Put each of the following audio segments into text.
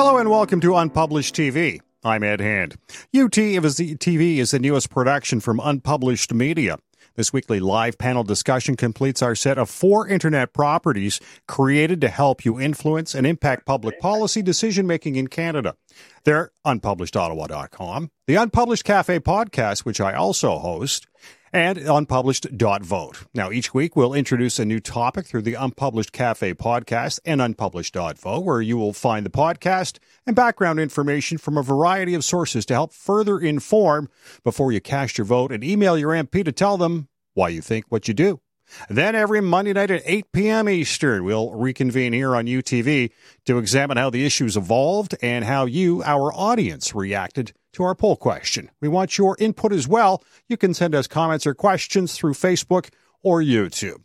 Hello and welcome to Unpublished TV. I'm Ed Hand. UTV is the newest production from Unpublished Media. This weekly live panel discussion completes our set of four internet properties created to help you influence and impact public policy decision making in Canada. They're unpublishedottawa.com, the Unpublished Cafe podcast, which I also host, and unpublished.vote. Now, each week we'll introduce a new topic through the Unpublished Cafe podcast and unpublished.vote, where you will find the podcast and background information from a variety of sources to help further inform before you cast your vote and email your MP to tell them why you think what you do. Then every Monday night at 8 p.m. Eastern, we'll reconvene here on UTV to examine how the issues evolved and how you, our audience, reacted to our poll question. We want your input as well. You can send us comments or questions through Facebook or YouTube.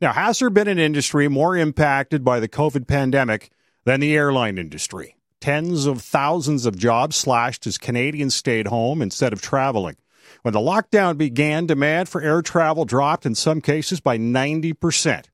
Now, has there been an industry more impacted by the COVID pandemic than the airline industry? Tens of thousands of jobs slashed as Canadians stayed home instead of traveling. When the lockdown began, demand for air travel dropped in some cases by 90%.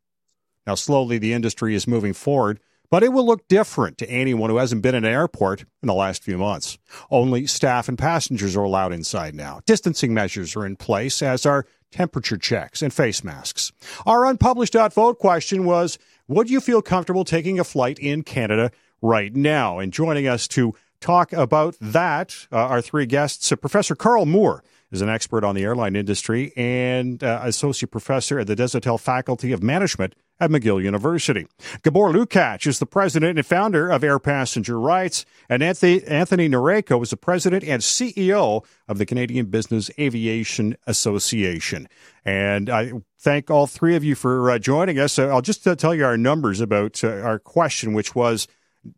Now, slowly the industry is moving forward but it will look different to anyone who hasn't been in an airport in the last few months. Only staff and passengers are allowed inside now. Distancing measures are in place, as are temperature checks and face masks. Our unpublished vote question was Would you feel comfortable taking a flight in Canada right now? And joining us to talk about that uh, are three guests uh, Professor Karl Moore is an expert on the airline industry and uh, associate professor at the Desautels Faculty of Management at McGill University. Gabor Lukacs is the president and founder of Air Passenger Rights, and Anthony, Anthony Norejko is the president and CEO of the Canadian Business Aviation Association. And I thank all three of you for uh, joining us. I'll just uh, tell you our numbers about uh, our question, which was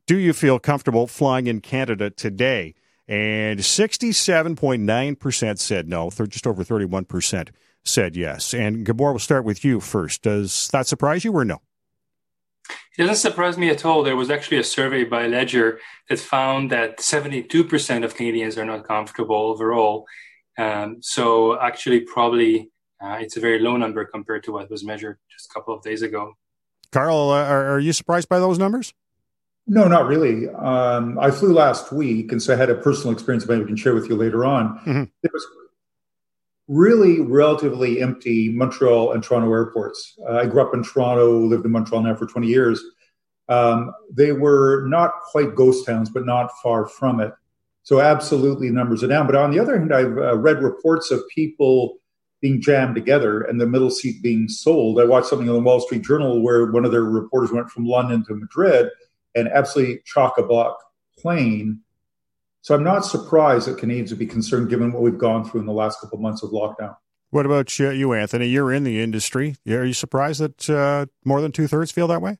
Do you feel comfortable flying in Canada today? And 67.9% said no, just over 31% said yes. And Gabor, we'll start with you first. Does that surprise you or no? It doesn't surprise me at all. There was actually a survey by Leger that found that 72% of Canadians are not comfortable overall. Um, so, actually, probably uh, it's a very low number compared to what was measured just a couple of days ago. Karl, uh, are, are you surprised by those numbers? No, not really. Um, I flew last week, and so I had a personal experience maybe I can share with you later on. Mm-hmm. It was really relatively empty Montreal and Toronto airports. Uh, I grew up in Toronto, lived in Montreal now for 20 years. Um, they were not quite ghost towns, but not far from it. So absolutely numbers are down. But on the other hand, I've uh, read reports of people being jammed together and the middle seat being sold. I watched something on the Wall Street Journal where one of their reporters went from London to Madrid and absolutely chock a block plane so I'm not surprised that Canadians would be concerned given what we've gone through in the last couple of months of lockdown. What about you, Anthony? You're in the industry. Are you surprised that uh, more than two thirds feel that way?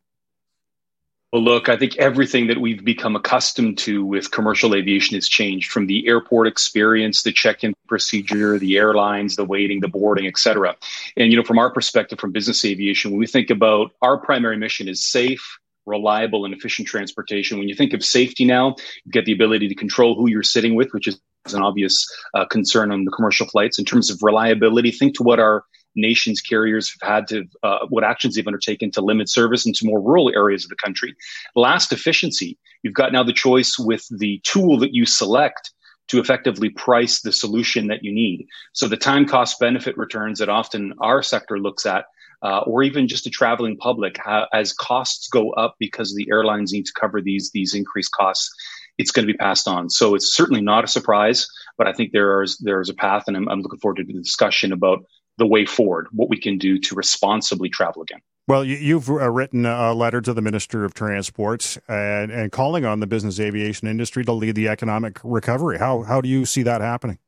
Well, look, I think everything that we've become accustomed to with commercial aviation has changed from the airport experience, the check-in procedure, the airlines, the waiting, the boarding, et cetera. And, you know, from our perspective from business aviation, when we think about our primary mission is safe, reliable and efficient transportation. When you think of safety now, you get the ability to control who you're sitting with, which is an obvious uh, concern on the commercial flights. In terms of reliability, think to what our nation's carriers have had to, uh, what actions they've undertaken to limit service into more rural areas of the country. Last, efficiency. You've got now the choice with the tool that you select to effectively price the solution that you need. So the time cost benefit returns that often our sector looks at uh, or even just a traveling public, as costs go up because the airlines need to cover these these increased costs, it's going to be passed on. So it's certainly not a surprise, but I think there is there is a path, and I'm, I'm looking forward to the discussion about the way forward, what we can do to responsibly travel again. Well, you've uh, written a letter to the Minister of Transport and, and calling on the business aviation industry to lead the economic recovery. How how do you see that happening?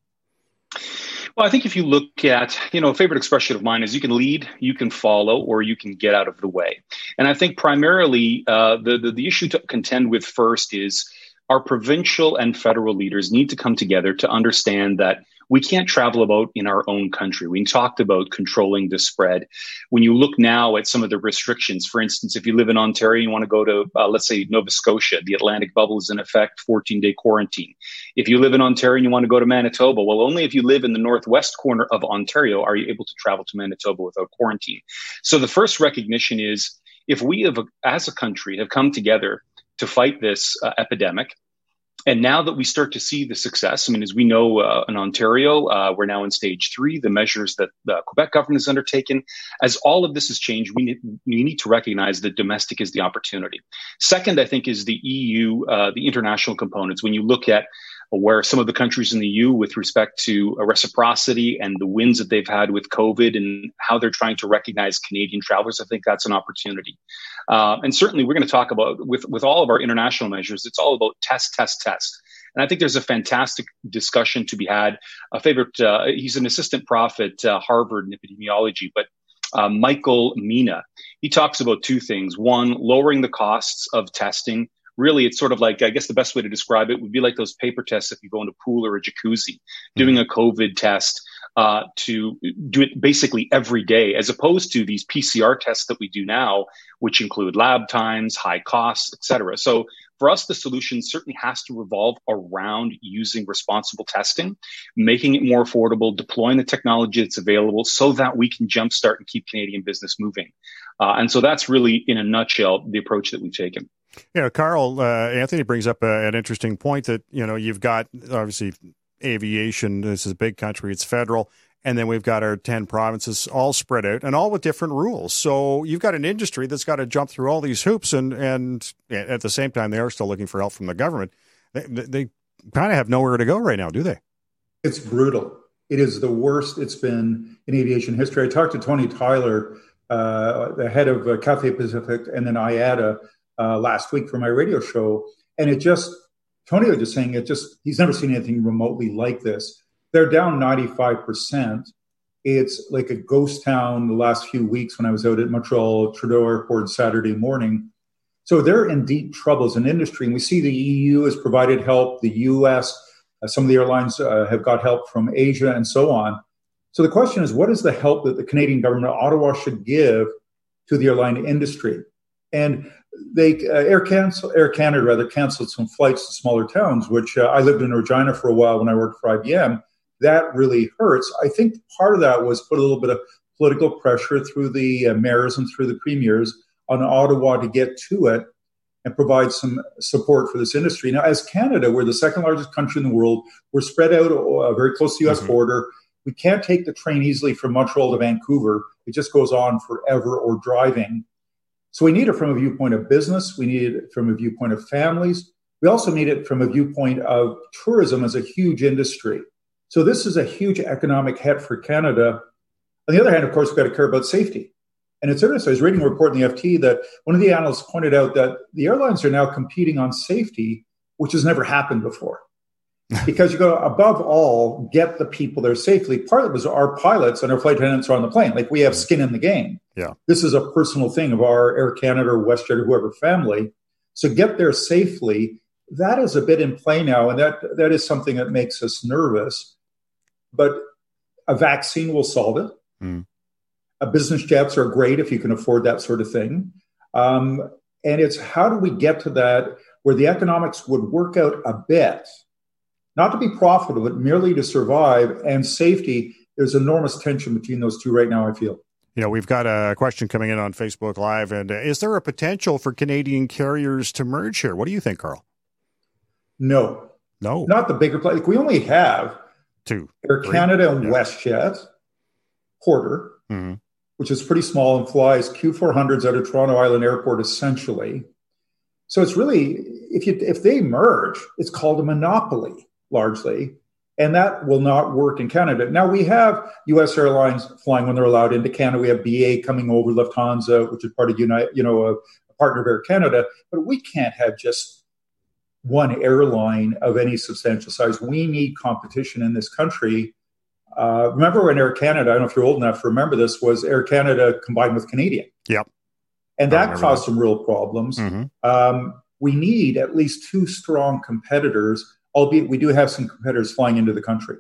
Well, I think if you look at, you know, a favorite expression of mine is you can lead, you can follow, or you can get out of the way. And I think primarily uh, the, the, the issue to contend with first is our provincial and federal leaders need to come together to understand that we can't travel about in our own country. We talked about controlling the spread. When you look now at some of the restrictions, for instance, if you live in Ontario, you want to go to, uh, let's say, Nova Scotia, the Atlantic bubble is in effect, 14 day quarantine. If you live in Ontario and you want to go to Manitoba, well, only if you live in the northwest corner of Ontario are you able to travel to Manitoba without quarantine. So the first recognition is if we have, as a country, have come together to fight this uh, epidemic. And now that we start to see the success, I mean, as we know uh, in Ontario, uh, we're now in stage three, the measures that the Quebec government has undertaken. As all of this has changed, we need, we need to recognize that domestic is the opportunity. Second, I think, is the EU, uh, the international components. When you look at where some of the countries in the EU with respect to reciprocity and the wins that they've had with COVID and how they're trying to recognize Canadian travelers. I think that's an opportunity. Uh, and certainly we're going to talk about with, with all of our international measures, it's all about test, test, test. And I think there's a fantastic discussion to be had. A favorite, uh, he's an assistant prof at uh, Harvard in epidemiology, but uh, Michael Mina, he talks about two things. One, lowering the costs of testing really it's sort of like i guess the best way to describe it would be like those paper tests if you go in a pool or a jacuzzi doing a covid test uh, to do it basically every day as opposed to these pcr tests that we do now which include lab times high costs etc so for us the solution certainly has to revolve around using responsible testing making it more affordable deploying the technology that's available so that we can jumpstart and keep canadian business moving. Uh, and so that's really in a nutshell the approach that we've taken. Yeah, Karl uh, Anthony brings up uh, an interesting point that you know you've got obviously aviation. This is a big country; it's federal, and then we've got our ten provinces all spread out and all with different rules. So you've got an industry that's got to jump through all these hoops, and and at the same time they are still looking for help from the government. They, they kind of have nowhere to go right now, do they? It's brutal. It is the worst it's been in aviation history. I talked to Tony Tyler, uh, the head of uh, Cathay Pacific, and then IATA uh, last week for my radio show, and it just Tony was just saying it just he's never seen anything remotely like this. They're down 95 percent. It's like a ghost town the last few weeks when I was out at Montreal Trudeau Airport Saturday morning. So they're in deep trouble as an industry. And we see the EU has provided help, the US, uh, some of the airlines uh, have got help from Asia and so on. So the question is, what is the help that the Canadian government, Ottawa, should give to the airline industry? And they uh, Air, Cancel, Air Canada rather canceled some flights to smaller towns, which uh, I lived in Regina for a while when I worked for IBM. That really hurts. I think part of that was put a little bit of political pressure through the uh, mayors and through the premiers on Ottawa to get to it and provide some support for this industry. Now, as Canada, we're the second largest country in the world. We're spread out uh, very close to the U.S. Mm-hmm. border. We can't take the train easily from Montreal to Vancouver. It just goes on forever or driving. So we need it from a viewpoint of business. We need it from a viewpoint of families. We also need it from a viewpoint of tourism as a huge industry. So this is a huge economic hit for Canada. On the other hand, of course, we've got to care about safety. And it's interesting. I was reading a report in the FT that one of the analysts pointed out that the airlines are now competing on safety, which has never happened before. because you go above all, get the people there safely. Part of it was our pilots and our flight attendants are on the plane. Like we have skin in the game. Yeah. This is a personal thing of our Air Canada or WestJet or whoever family. So get there safely. That is a bit in play now, and that that is something that makes us nervous. But a vaccine will solve it. Mm. A business jets are great if you can afford that sort of thing. Um, and it's how do we get to that where the economics would work out a bit not to be profitable, but merely to survive and safety. There's enormous tension between those two right now, I feel. You know, we've got a question coming in on Facebook Live, and uh, is there a potential for Canadian carriers to merge here? What do you think, Karl? No, no, not the bigger play. Like we only have two Air three. Canada and yeah. WestJet, Porter, mm-hmm. which is pretty small and flies Q400s out of Toronto Island Airport essentially. So it's really if you if they merge, it's called a monopoly largely, and that will not work in Canada. Now we have U.S. airlines flying when they're allowed into Canada. We have BA coming over, Lufthansa, which is part of United, you know, a, a partner of Air Canada. But we can't have just one airline of any substantial size. We need competition in this country. Uh, remember when Air Canada, I don't know if you're old enough to remember this, was Air Canada combined with Canadian. Yep. And that caused that. some real problems. Mm-hmm. Um, we need at least two strong competitors albeit we do have some competitors flying into the country.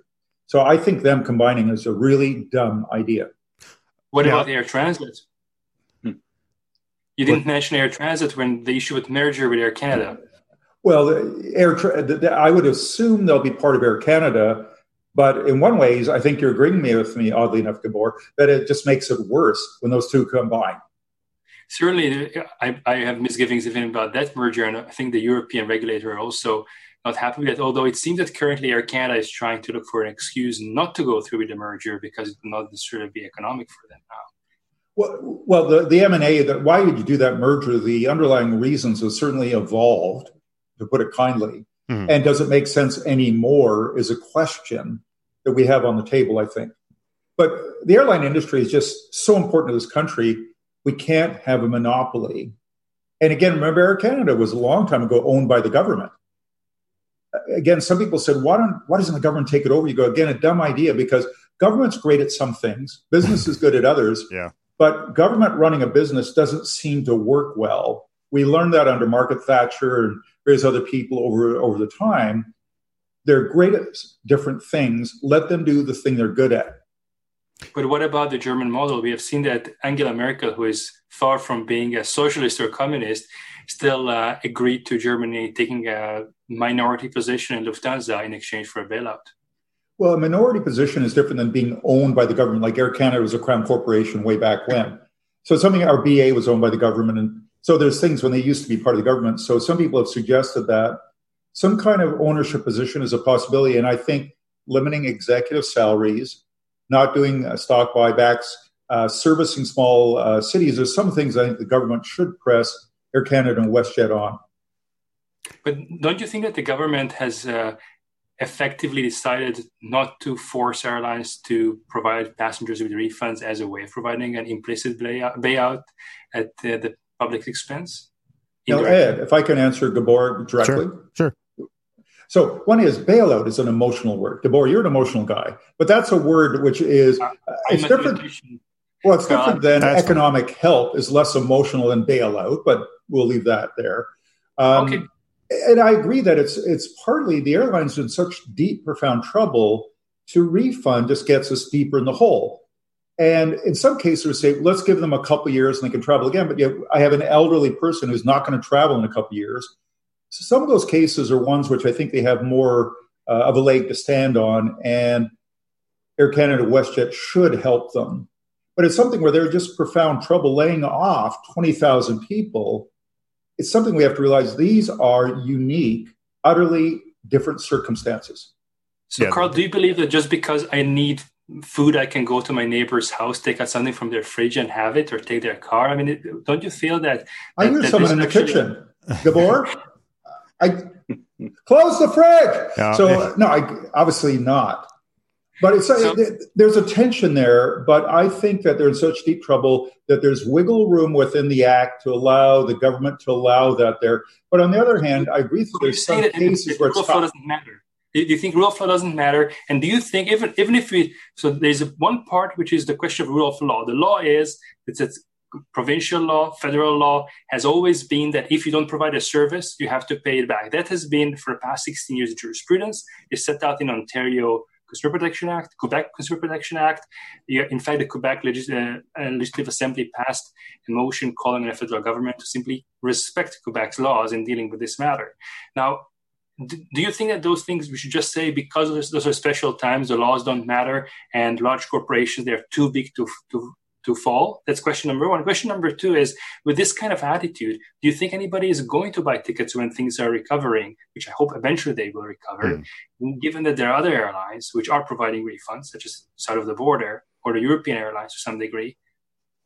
So I think them combining is a really dumb idea. What yeah. about Air Transat? Hmm. You didn't what? mention Air Transat when the issue with merger with Air Canada. Well, Air I would assume they'll be part of Air Canada, but in one ways, I think you're agreeing with me, oddly enough, Gabor, that it just makes it worse when those two combine. certainly, I, I have misgivings even about that merger, and I think the European regulator also not happy with it. Although it seems that currently Air Canada is trying to look for an excuse not to go through with the merger because it will not necessarily be economic for them now. Well, well, the the M and A. That why would you do that merger? The underlying reasons have certainly evolved, to put it kindly. Mm. And does it make sense anymore? Is a question that we have on the table. I think, but the airline industry is just so important to this country. We can't have a monopoly. And again, remember, Air Canada was a long time ago owned by the government again, some people said, why don't why doesn't the government take it over? You go again, a dumb idea because government's great at some things, business is good at others. Yeah. But government running a business doesn't seem to work well. We learned that under Margaret Thatcher and various other people over over the time. They're great at different things. Let them do the thing they're good at. But what about the German model? We have seen that Angela Merkel, who is far from being a socialist or communist, still uh, agreed to Germany taking a minority position in Lufthansa in exchange for a bailout. Well, a minority position is different than being owned by the government. Like Air Canada was a crown corporation way back when. So something our BA was owned by the government, and so there's things when they used to be part of the government. So some people have suggested that some kind of ownership position is a possibility, and I think limiting executive salaries, not doing uh, stock buybacks, uh, servicing small uh, cities are some things I think the government should press Air Canada and WestJet on. But don't you think that the government has uh, effectively decided not to force airlines to provide passengers with refunds as a way of providing an implicit payout at uh, the public expense? Now, Ed, if I can answer Gabor directly. Sure. sure. So one is bailout is an emotional word. Gabor, you're an emotional guy, but that's a word which is uh, it's different. Well, it's different than economic help is less emotional than bailout, but we'll leave that there. Um, okay and I agree that it's it's partly the airlines in such deep, profound trouble to refund just gets us deeper in the hole. And in some cases, we say, let's give them a couple years and they can travel again. But yet, I have an elderly person who's not going to travel in a couple years. So some of those cases are ones which I think they have more uh, of a leg to stand on, and Air Canada, WestJet should help them. But it's something where they're just profound trouble laying off twenty thousand people it's something we have to realize these are unique, utterly different circumstances. So, yeah. Karl, do you believe that just because I need food, I can go to my neighbor's house, take out something from their fridge and have it, or take their car? I mean, it, don't you feel that? I hear someone in the actually... kitchen. Gabor, I close the fridge. Yeah. So, no, I, obviously not. But it's uh, so, there's a tension there, but I think that they're in such deep trouble that there's wiggle room within the act to allow the government to allow that there. But on the other hand, I agree that there's some cases where rule flow doesn't matter. Do you think rule of law doesn't matter? And do you think even even if we so there's one part which is the question of rule of law. The law is it's a provincial law, federal law has always been that if you don't provide a service, you have to pay it back. That has been for the past 16 years of jurisprudence. It's set out in Ontario Consumer Protection Act, Quebec Consumer Protection Act. In fact, the Quebec Legis- uh, Legislative Assembly passed a motion calling on the federal government to simply respect Quebec's laws in dealing with this matter. Now, do you think that those things we should just say because those are special times, the laws don't matter, and large corporations they're too big to to to fall? That's question number one. Question number two is with this kind of attitude, do you think anybody is going to buy tickets when things are recovering, which I hope eventually they will recover, mm. given that there are other airlines which are providing refunds, such as South of the Border or the European airlines to some degree?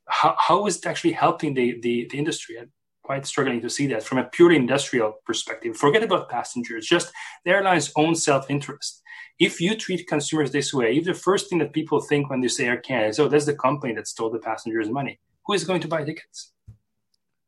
How, how is it actually helping the, the, the industry? I'm quite struggling to see that from a purely industrial perspective. Forget about passengers, just the airline's own self interest if you treat consumers this way, if the first thing that people think when they say Air Canada is, oh, that's the company that stole the passengers' money, who is going to buy tickets?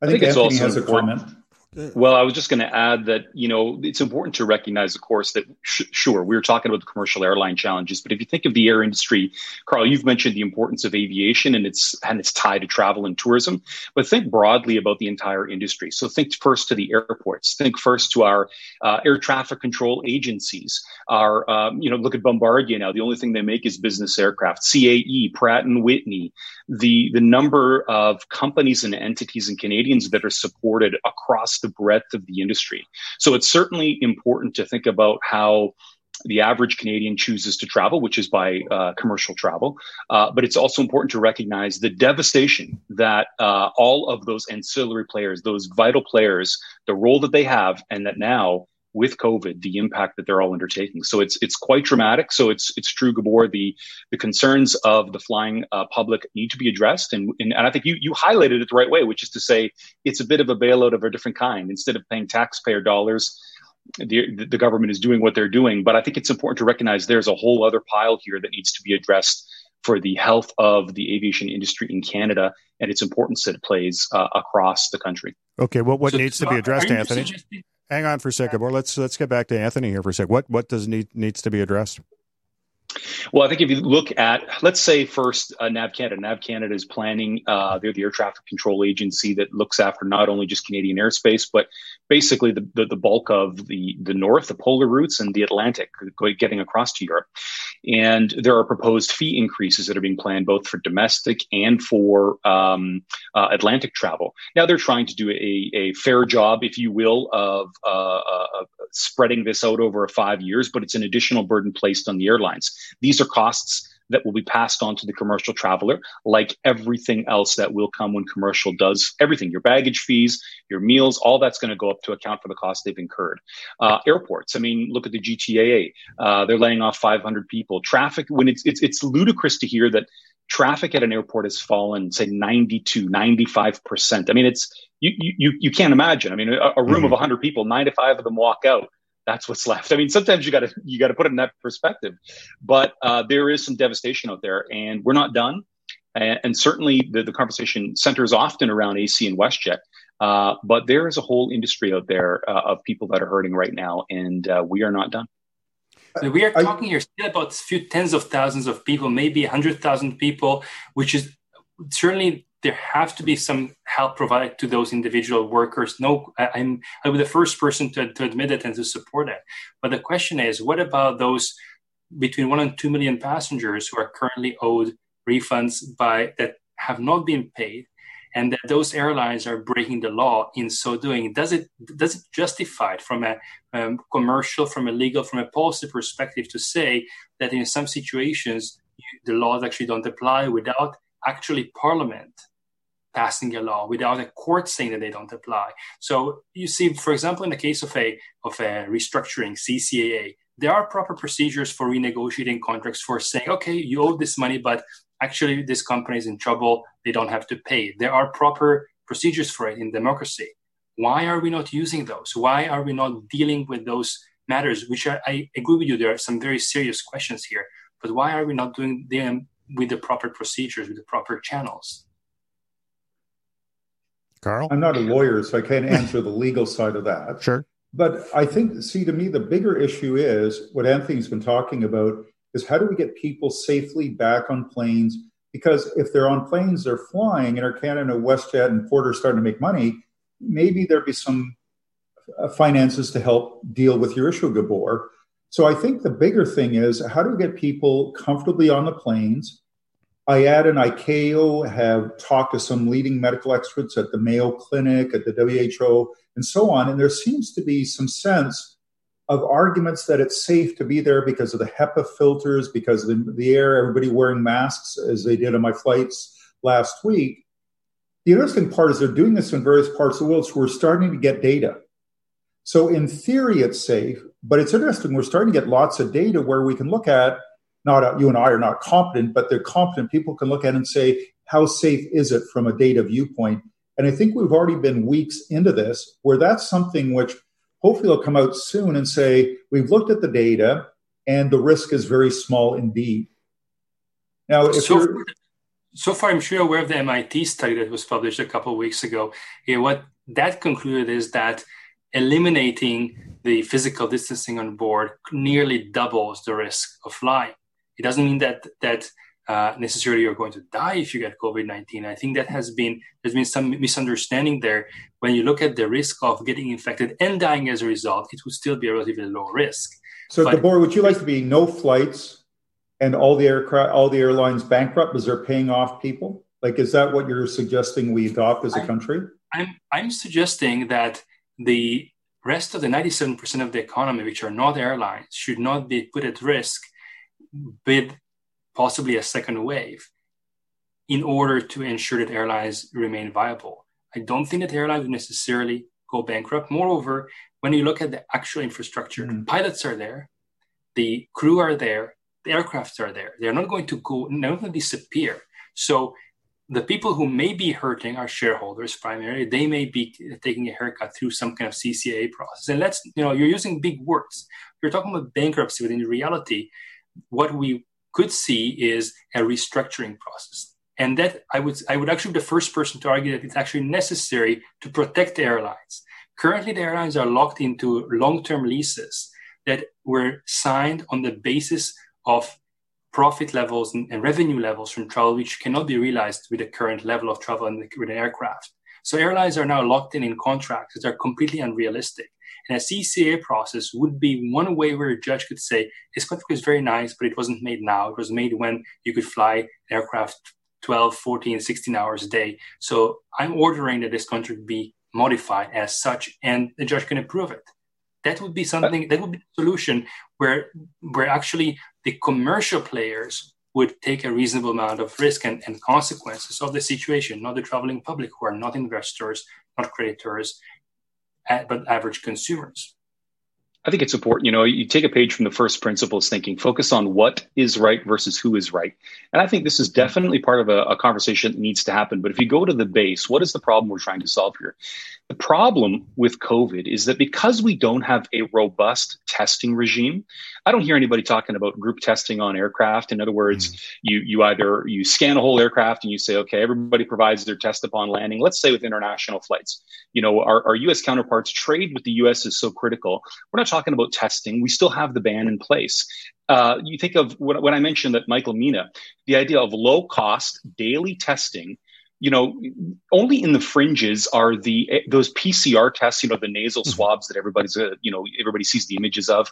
I think, I think it's Anthony also has important. a comment. Well, I was just going to add that, you know, it's important to recognize, of course, that sh- sure, we are talking about the commercial airline challenges, but if you think of the air industry, Karl, you've mentioned the importance of aviation and its and its tie to travel and tourism, but think broadly about the entire industry. So think first to the airports, think first to our uh, air traffic control agencies, our, um, you know, look at Bombardier now. The only thing they make is business aircraft, CAE, Pratt and Whitney, the, the number of companies and entities and Canadians that are supported across the breadth of the industry. So it's certainly important to think about how the average Canadian chooses to travel, which is by uh, commercial travel. Uh, but it's also important to recognize the devastation that uh, all of those ancillary players, those vital players, the role that they have, and that now with COVID, the impact that they're all undertaking. So it's it's quite dramatic. So it's it's true, Gabor. The the concerns of the flying uh, public need to be addressed, and, and and I think you you highlighted it the right way, which is to say it's a bit of a bailout of a different kind. Instead of paying taxpayer dollars, the the government is doing what they're doing. But I think it's important to recognize there's a whole other pile here that needs to be addressed for the health of the aviation industry in Canada and its importance that it plays uh, across the country. Okay, well, what so, needs so to be addressed, Anthony? Hang on for a second, or let's let's get back to Anthony here for a sec. What what does need needs to be addressed? Well, I think if you look at, let's say first, uh, NAV Canada. NAV Canada is planning. Uh, they're the air traffic control agency that looks after not only just Canadian airspace, but basically the, the, the bulk of the the north, the polar routes, and the Atlantic, getting across to Europe. And there are proposed fee increases that are being planned both for domestic and for um, uh, Atlantic travel. Now they're trying to do a, a fair job, if you will, of uh, uh, spreading this out over five years, but it's an additional burden placed on the airlines. These are costs that will be passed on to the commercial traveler, like everything else that will come when commercial does everything your baggage fees, your meals, all that's going to go up to account for the cost they've incurred. Uh, airports, I mean, look at the GTAA. Uh, they're laying off 500 people. Traffic, when it's, it's, it's ludicrous to hear that traffic at an airport has fallen, say 92, 95%. I mean, it's, you, you, you can't imagine. I mean, a, a room mm-hmm. of 100 people, 95 of them walk out that's what's left. I mean, sometimes you got to you got to put it in that perspective, but uh, there is some devastation out there, and we're not done. And, and certainly, the, the conversation centers often around AC and WestJet, uh, but there is a whole industry out there uh, of people that are hurting right now, and uh, we are not done. So we are talking here still about a few tens of thousands of people, maybe a hundred thousand people, which is certainly there have to be some help provided to those individual workers. No, I, am I'm the first person to, to admit it and to support it. But the question is, what about those between one and two million passengers who are currently owed refunds by that have not been paid, and that those airlines are breaking the law in so doing? Does it does it justify it from a um, commercial, from a legal, from a policy perspective to say that in some situations the laws actually don't apply without actually Parliament passing a law without a court saying that they don't apply. So you see, for example, in the case of a of a restructuring CCAA, there are proper procedures for renegotiating contracts for saying, okay, you owe this money, but actually this company is in trouble, they don't have to pay. There are proper procedures for it in democracy. Why are we not using those? Why are we not dealing with those matters? Which are, I agree with you, there are some very serious questions here. But why are we not doing them with the proper procedures, with the proper channels? Karl? I'm not a lawyer, so I can't answer the legal side of that. Sure. But I think, see, to me, the bigger issue is what Anthony's been talking about is how do we get people safely back on planes? Because if they're on planes, they're flying, and Air Canada, WestJet, and Porter are starting to make money, maybe there'd be some uh, finances to help deal with your issue, Gabor. So I think the bigger thing is how do we get people comfortably on the planes? IATA and ICAO have talked to some leading medical experts at the Mayo Clinic, at the WHO, and so on. And there seems to be some sense of arguments that it's safe to be there because of the HEPA filters, because of the, the air, everybody wearing masks as they did on my flights last week. The interesting part is they're doing this in various parts of the world, so we're starting to get data. So in theory, it's safe, but it's interesting. We're starting to get lots of data where we can look at not uh, you and I are not competent, but they're competent people can look at it and say, how safe is it from a data viewpoint? And I think we've already been weeks into this where that's something which hopefully will come out soon and say, we've looked at the data and the risk is very small indeed. Now, if so, you're, so far, I'm sure you're aware of the MIT study that was published a couple of weeks ago. Yeah, what that concluded is that eliminating the physical distancing on board nearly doubles the risk of flying. It doesn't mean that that uh, necessarily you're going to die if you get COVID nineteen. I think that has been there's been some misunderstanding there. When you look at the risk of getting infected and dying as a result, it would still be a relatively low risk. So, but, Gabor, would you like to be no flights and all the aircraft, all the airlines bankrupt because they're paying off people? Like, is that what you're suggesting we adopt as a country? I'm I'm suggesting that the rest of the 97% of the economy, which are not airlines, should not be put at risk with possibly a second wave in order to ensure that airlines remain viable. I don't think that airlines would necessarily go bankrupt. Moreover, when you look at the actual infrastructure, mm-hmm. pilots are there, the crew are there, the aircrafts are there. They're not going to go, they're not going to disappear. So the people who may be hurting are shareholders primarily. They may be taking a haircut through some kind of CCAA process. And let's, you know, you're using big words. You're talking about bankruptcy, but in reality, what we could see is a restructuring process. And that I would I would actually be the first person to argue that it's actually necessary to protect the airlines. Currently, the airlines are locked into long-term leases that were signed on the basis of profit levels and, revenue levels from travel, which cannot be realized with the current level of travel and with an aircraft. So airlines are now locked in in contracts that are completely unrealistic. And a CCAA process would be one way where a judge could say, this contract is very nice, but it wasn't made now. It was made when you could fly aircraft 12, 14, 16 hours a day. So I'm ordering that this contract be modified as such, and the judge can approve it. That would be something, that would be a solution where, where actually the commercial players would take a reasonable amount of risk and, and consequences of the situation, not the traveling public who are not investors, not creditors, but average consumers. I think it's important. You know, you take a page from the first principles thinking, focus on what is right versus who is right. And I think this is mm-hmm. definitely part of a, a, conversation that needs to happen. But if you go to the base, what is the problem we're trying to solve here? The problem with COVID is that because we don't have a robust testing regime, I don't hear anybody talking about group testing on aircraft. In other words, mm. you you either you scan a whole aircraft and you say, okay, everybody provides their test upon landing. Let's say with international flights, you know, our, our U.S. counterparts trade with the U.S. is so critical. We're not talking about testing. We still have the ban in place. Uh, you think of when I mentioned that Michael Mina, the idea of low cost daily testing you know, only in the fringes are the those PCR tests. You know, the nasal mm-hmm. swabs that everybody's uh, you know everybody sees the images of.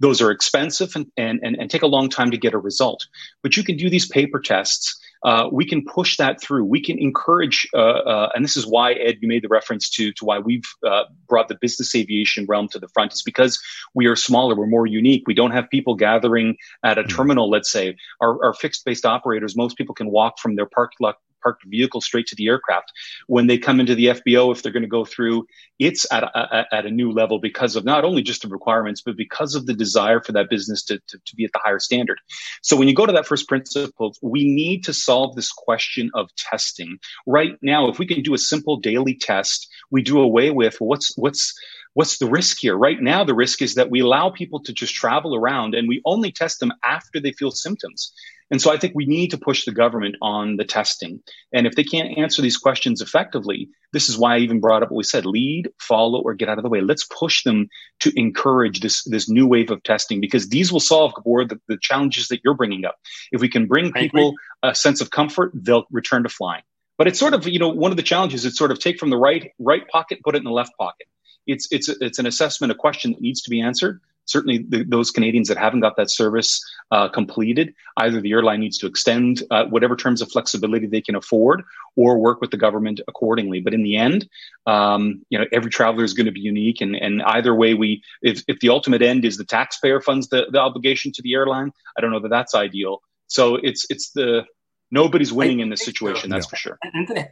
Those are expensive and, and and and take a long time to get a result. But you can do these paper tests. Uh, we can push that through. We can encourage, uh, uh, and this is why Ed, you made the reference to to why we've uh, brought the business aviation realm to the front. Is because we are smaller, we're more unique. We don't have people gathering at a mm-hmm. terminal. Let's say our, our fixed based operators. Most people can walk from their parked lot parked vehicle straight to the aircraft. When they come into the FBO, if they're going to go through, it's at a, at a new level because of not only just the requirements, but because of the desire for that business to, to, to be at the higher standard. So when you go to that first principle, we need to solve this question of testing. Right now, if we can do a simple daily test, we do away with what's, what's, what's the risk here? Right now, the risk is that we allow people to just travel around and we only test them after they feel symptoms. And so I think we need to push the government on the testing. And if they can't answer these questions effectively, this is why I even brought up what we said lead, follow, or get out of the way. Let's push them to encourage this, this new wave of testing because these will solve more the, the challenges that you're bringing up. If we can bring people a sense of comfort, they'll return to flying. But it's sort of, you know, one of the challenges is sort of take from the right right pocket, put it in the left pocket. It's it's it's an assessment, a question that needs to be answered certainly the, those Canadians that haven't got that service uh, completed, either the airline needs to extend uh, whatever terms of flexibility they can afford, or work with the government accordingly. But in the end, um, you know, every traveler is going to be unique, and, and either way, we if, if the ultimate end is the taxpayer funds the, the obligation to the airline, I don't know that that's ideal. So it's it's the nobody's winning I, in this situation. That's for sure.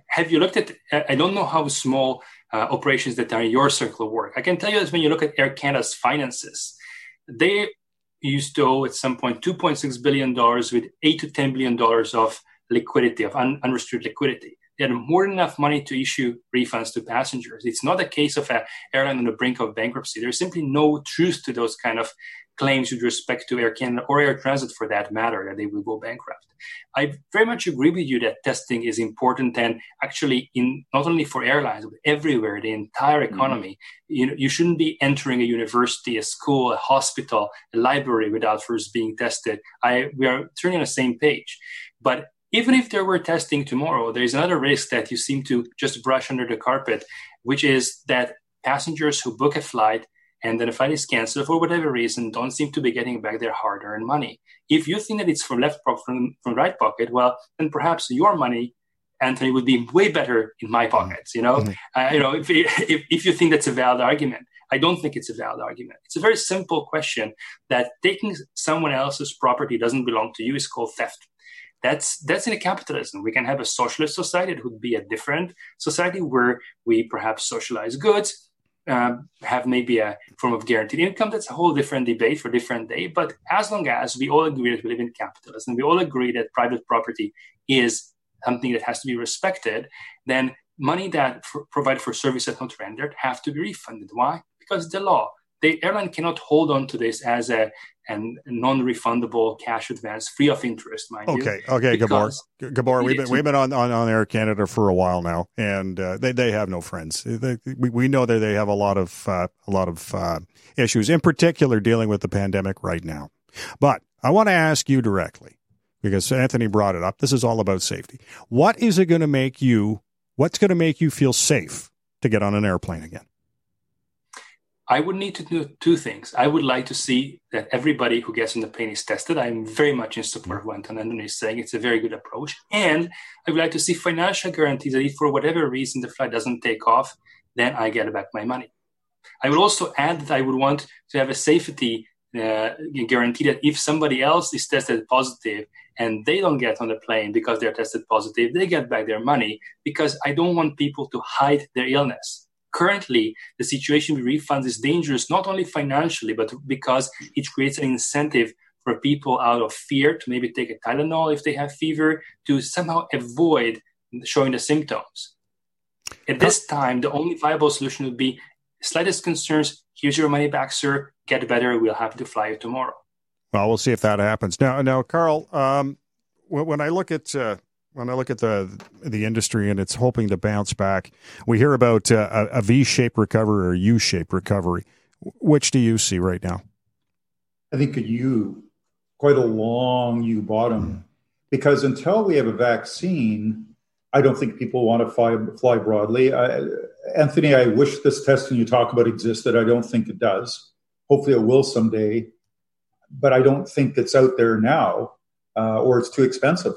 Have you looked at? I don't know how small uh, operations that are in your circle of work. I can tell you that when you look at Air Canada's finances, they used to owe at some point 2.6 billion with 8 to $10 billion of liquidity, of un- unrestricted liquidity. They had more than enough money to issue refunds to passengers. It's not a case of an airline on the brink of bankruptcy. There's simply no truth to those kind of claims with respect to Air Canada or Air Transat for that matter that they will go bankrupt. I very much agree with you that testing is important and actually in not only for airlines but everywhere, the entire mm-hmm. economy. Mm-hmm. You know, you shouldn't be entering a university, a school, a hospital, a library without first being tested. I we are turning on the same page. But even if there were testing tomorrow, there is another risk that you seem to just brush under the carpet, which is that passengers who book a flight and then the is canceled for whatever reason, don't seem to be getting back their hard-earned money. If you think that it's from left pocket, from, from right pocket, well, then perhaps your money, Anthony, would be way better in my pockets. You know, mm-hmm. uh, you know, if, if, if you think that's a valid argument, I don't think it's a valid argument. It's a very simple question that taking someone else's property doesn't belong to you is called theft. That's that's in a capitalism. We can have a socialist society. It would be a different society where we perhaps socialize goods, uh, have maybe a form of guaranteed income. That's a whole different debate for a different day. But as long as we all agree that we live in capitalism, and we all agree that private property is something that has to be respected, then money that for, provided for services not rendered have to be refunded. Why? Because the law. The airline cannot hold on to this as a and non-refundable cash advance, free of interest, mind okay, you. Okay, okay, Gabor. Gabor, we've been we've been on, on, on Air Canada for a while now, and uh, they they have no friends. They, we we know that they have a lot of uh, a lot of uh, issues, in particular dealing with the pandemic right now. But I want to ask you directly because Anthony brought it up. This is all about safety. What is it going to make you? What's going to make you feel safe to get on an airplane again? I would need to do two things. I would like to see that everybody who gets on the plane is tested. I'm very much in support of what Anthony is saying. It's a very good approach. And I would like to see financial guarantees that if for whatever reason the flight doesn't take off, then I get back my money. I would also add that I would want to have a safety uh, guarantee that if somebody else is tested positive and they don't get on the plane because they're tested positive, they get back their money because I don't want people to hide their illness currently the situation with refunds is dangerous not only financially but because it creates an incentive for people out of fear to maybe take a tylenol if they have fever to somehow avoid showing the symptoms. At this time the only viable solution would be slightest concerns here's your money back sir. Get better. We'll have to fly you tomorrow. Well we'll see if that happens. Now now karl um, when i look at uh, when I look at the the industry and it's hoping to bounce back, we hear about uh, a, a V-shaped recovery or U-shaped recovery. Which do you see right now? I think a U, quite a long U bottom, mm. because until we have a vaccine, I don't think people want to fly fly broadly. I, Anthony, I wish this testing you talk about existed. I don't think it does. Hopefully, it will someday, but I don't think it's out there now, uh, or it's too expensive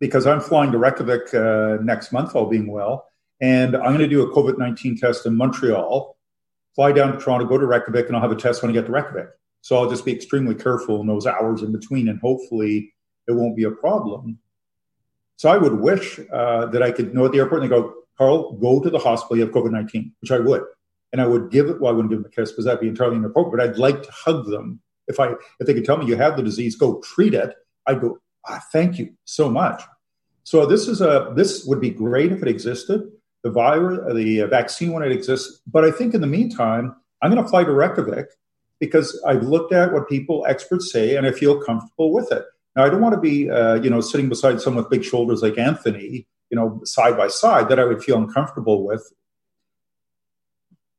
because I'm flying to Reykjavik uh, next month, all being well. And I'm going to do a COVID 19 test in Montreal, fly down to Toronto, go to Reykjavik, and I'll have a test when I get to Reykjavik. So I'll just be extremely careful in those hours in between, and hopefully it won't be a problem. So I would wish uh, that I could know at the airport and they go, Karl, go to the hospital. You have COVID 19, which I would. And I would give it, well, I wouldn't give them a kiss because that'd be entirely inappropriate, but I'd like to hug them. If I if they could tell me you have the disease, go treat it, I'd go, ah, thank you so much. So this is a this would be great if it existed. The virus, the vaccine when it exists. But I think in the meantime, I'm going to fly to Reykjavik because I've looked at what people experts say and I feel comfortable with it. Now I don't want to be uh, you know sitting beside someone with big shoulders like Anthony, you know, side by side that I would feel uncomfortable with.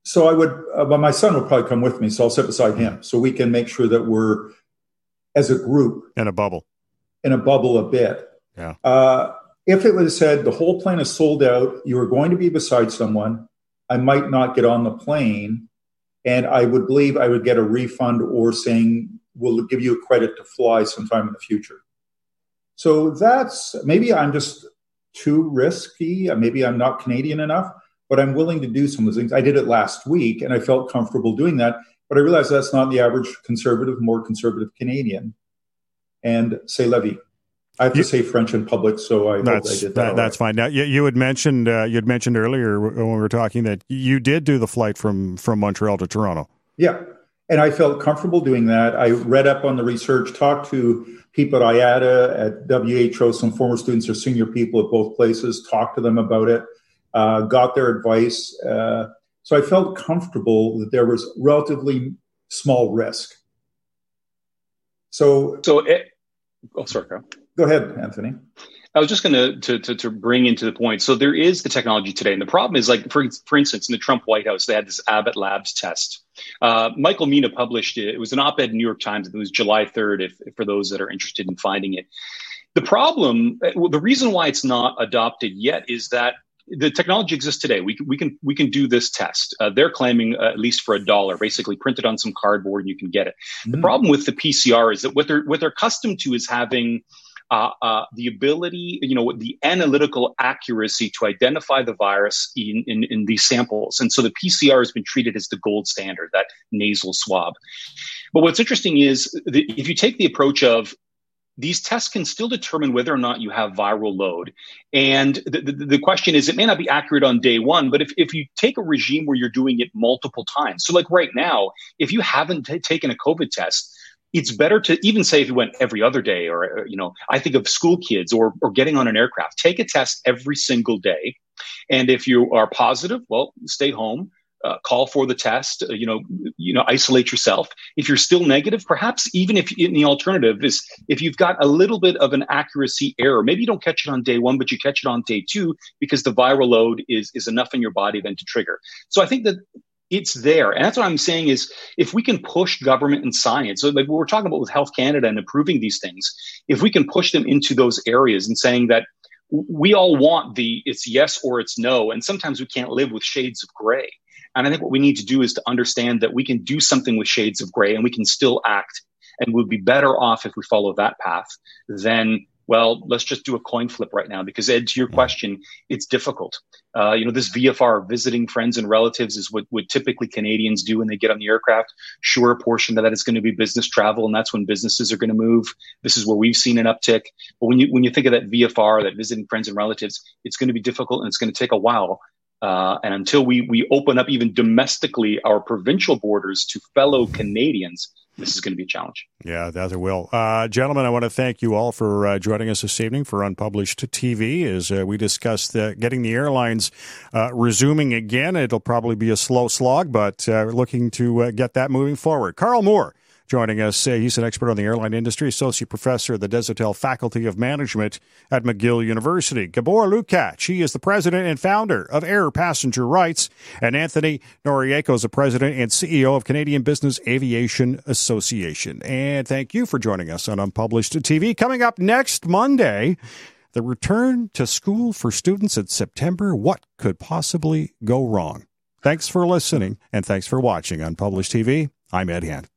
So I would, uh, but my son will probably come with me, so I'll sit beside him, so we can make sure that we're as a group in a bubble, in a bubble a bit. Yeah. Uh, if it was said the whole plane is sold out, you are going to be beside someone, I might not get on the plane, and I would believe I would get a refund or saying we'll give you a credit to fly sometime in the future. So that's maybe I'm just too risky. Maybe I'm not Canadian enough, but I'm willing to do some of those things. I did it last week and I felt comfortable doing that, but I realized that's not the average conservative, more conservative Canadian. And say levy. I have to you, say French in public, so I that's I that, that's fine. Now, you, you had mentioned uh, you had mentioned earlier when we were talking that you did do the flight from from Montreal to Toronto. Yeah, and I felt comfortable doing that. I read up on the research, talked to people at IATA, at WHO, some former students or senior people at both places, talked to them about it, uh, got their advice. Uh, so I felt comfortable that there was relatively small risk. So, so it, oh, sorry, Karl. Go ahead, Anthony. I was just going to, to to bring into the point. So there is the technology today, and the problem is like for for instance, in the Trump White House, they had this Abbott Labs test. Uh, Michael Mina published it. It was an op-ed in New York Times. It was July third. If, if, for those that are interested in finding it, the problem, the reason why it's not adopted yet is that the technology exists today. We can we can we can do this test. Uh, they're claiming uh, at least for a dollar, basically printed on some cardboard, and you can get it. Mm. The problem with the PCR is that what they're what they're accustomed to is having uh, uh, the ability, you know, the analytical accuracy to identify the virus in, in, in these samples. And so the PCR has been treated as the gold standard, that nasal swab. But what's interesting is if you take the approach of these tests can still determine whether or not you have viral load. And the, the, the, question is, it may not be accurate on day one, but if, if you take a regime where you're doing it multiple times, so like right now, if you haven't t- taken a COVID test, it's better to even say if you went every other day, or, uh, you know, I think of school kids or, or getting on an aircraft, take a test every single day. And if you are positive, well, stay home uh, call for the test, uh, you know, you know, isolate yourself. If you're still negative, perhaps even if in the alternative is if you've got a little bit of an accuracy error, maybe you don't catch it on day one, but you catch it on day two because the viral load is is enough in your body then to trigger. So I think that it's there. And that's what I'm saying is if we can push government and science, so like we're talking about with Health Canada and approving these things, if we can push them into those areas and saying that we all want the it's yes or it's no, and sometimes we can't live with shades of gray. And I think what we need to do is to understand that we can do something with shades of gray and we can still act. And we'll be better off if we follow that path than, well, let's just do a coin flip right now. Because Ed, to your question, it's difficult. Uh, you know, this VFR, visiting friends and relatives, is what, what typically Canadians do when they get on the aircraft. Sure, a portion of that is going to be business travel, and that's when businesses are going to move. This is where we've seen an uptick. But when you when you think of that VFR, that visiting friends and relatives, it's going to be difficult and it's going to take a while uh, and until we, we open up even domestically our provincial borders to fellow Canadians, this is going to be a challenge. Yeah, that it will. Uh, gentlemen, I want to thank you all for uh, joining us this evening for Unpublished TV as uh, we discussed getting the airlines uh, resuming again. It'll probably be a slow slog, but uh, looking to uh, get that moving forward. Karl Moore joining us. Uh, he's an expert on the airline industry, associate professor at the Desautels Faculty of Management at McGill University. Gabor Lukacs, he is the president and founder of Air Passenger Rights, and Anthony Norejko is the president and CEO of Canadian Business Aviation Association. And thank you for joining us on Unpublished TV. Coming up next Monday, the return to school for students in September. What could possibly go wrong? Thanks for listening and thanks for watching Unpublished TV. I'm Ed Hand.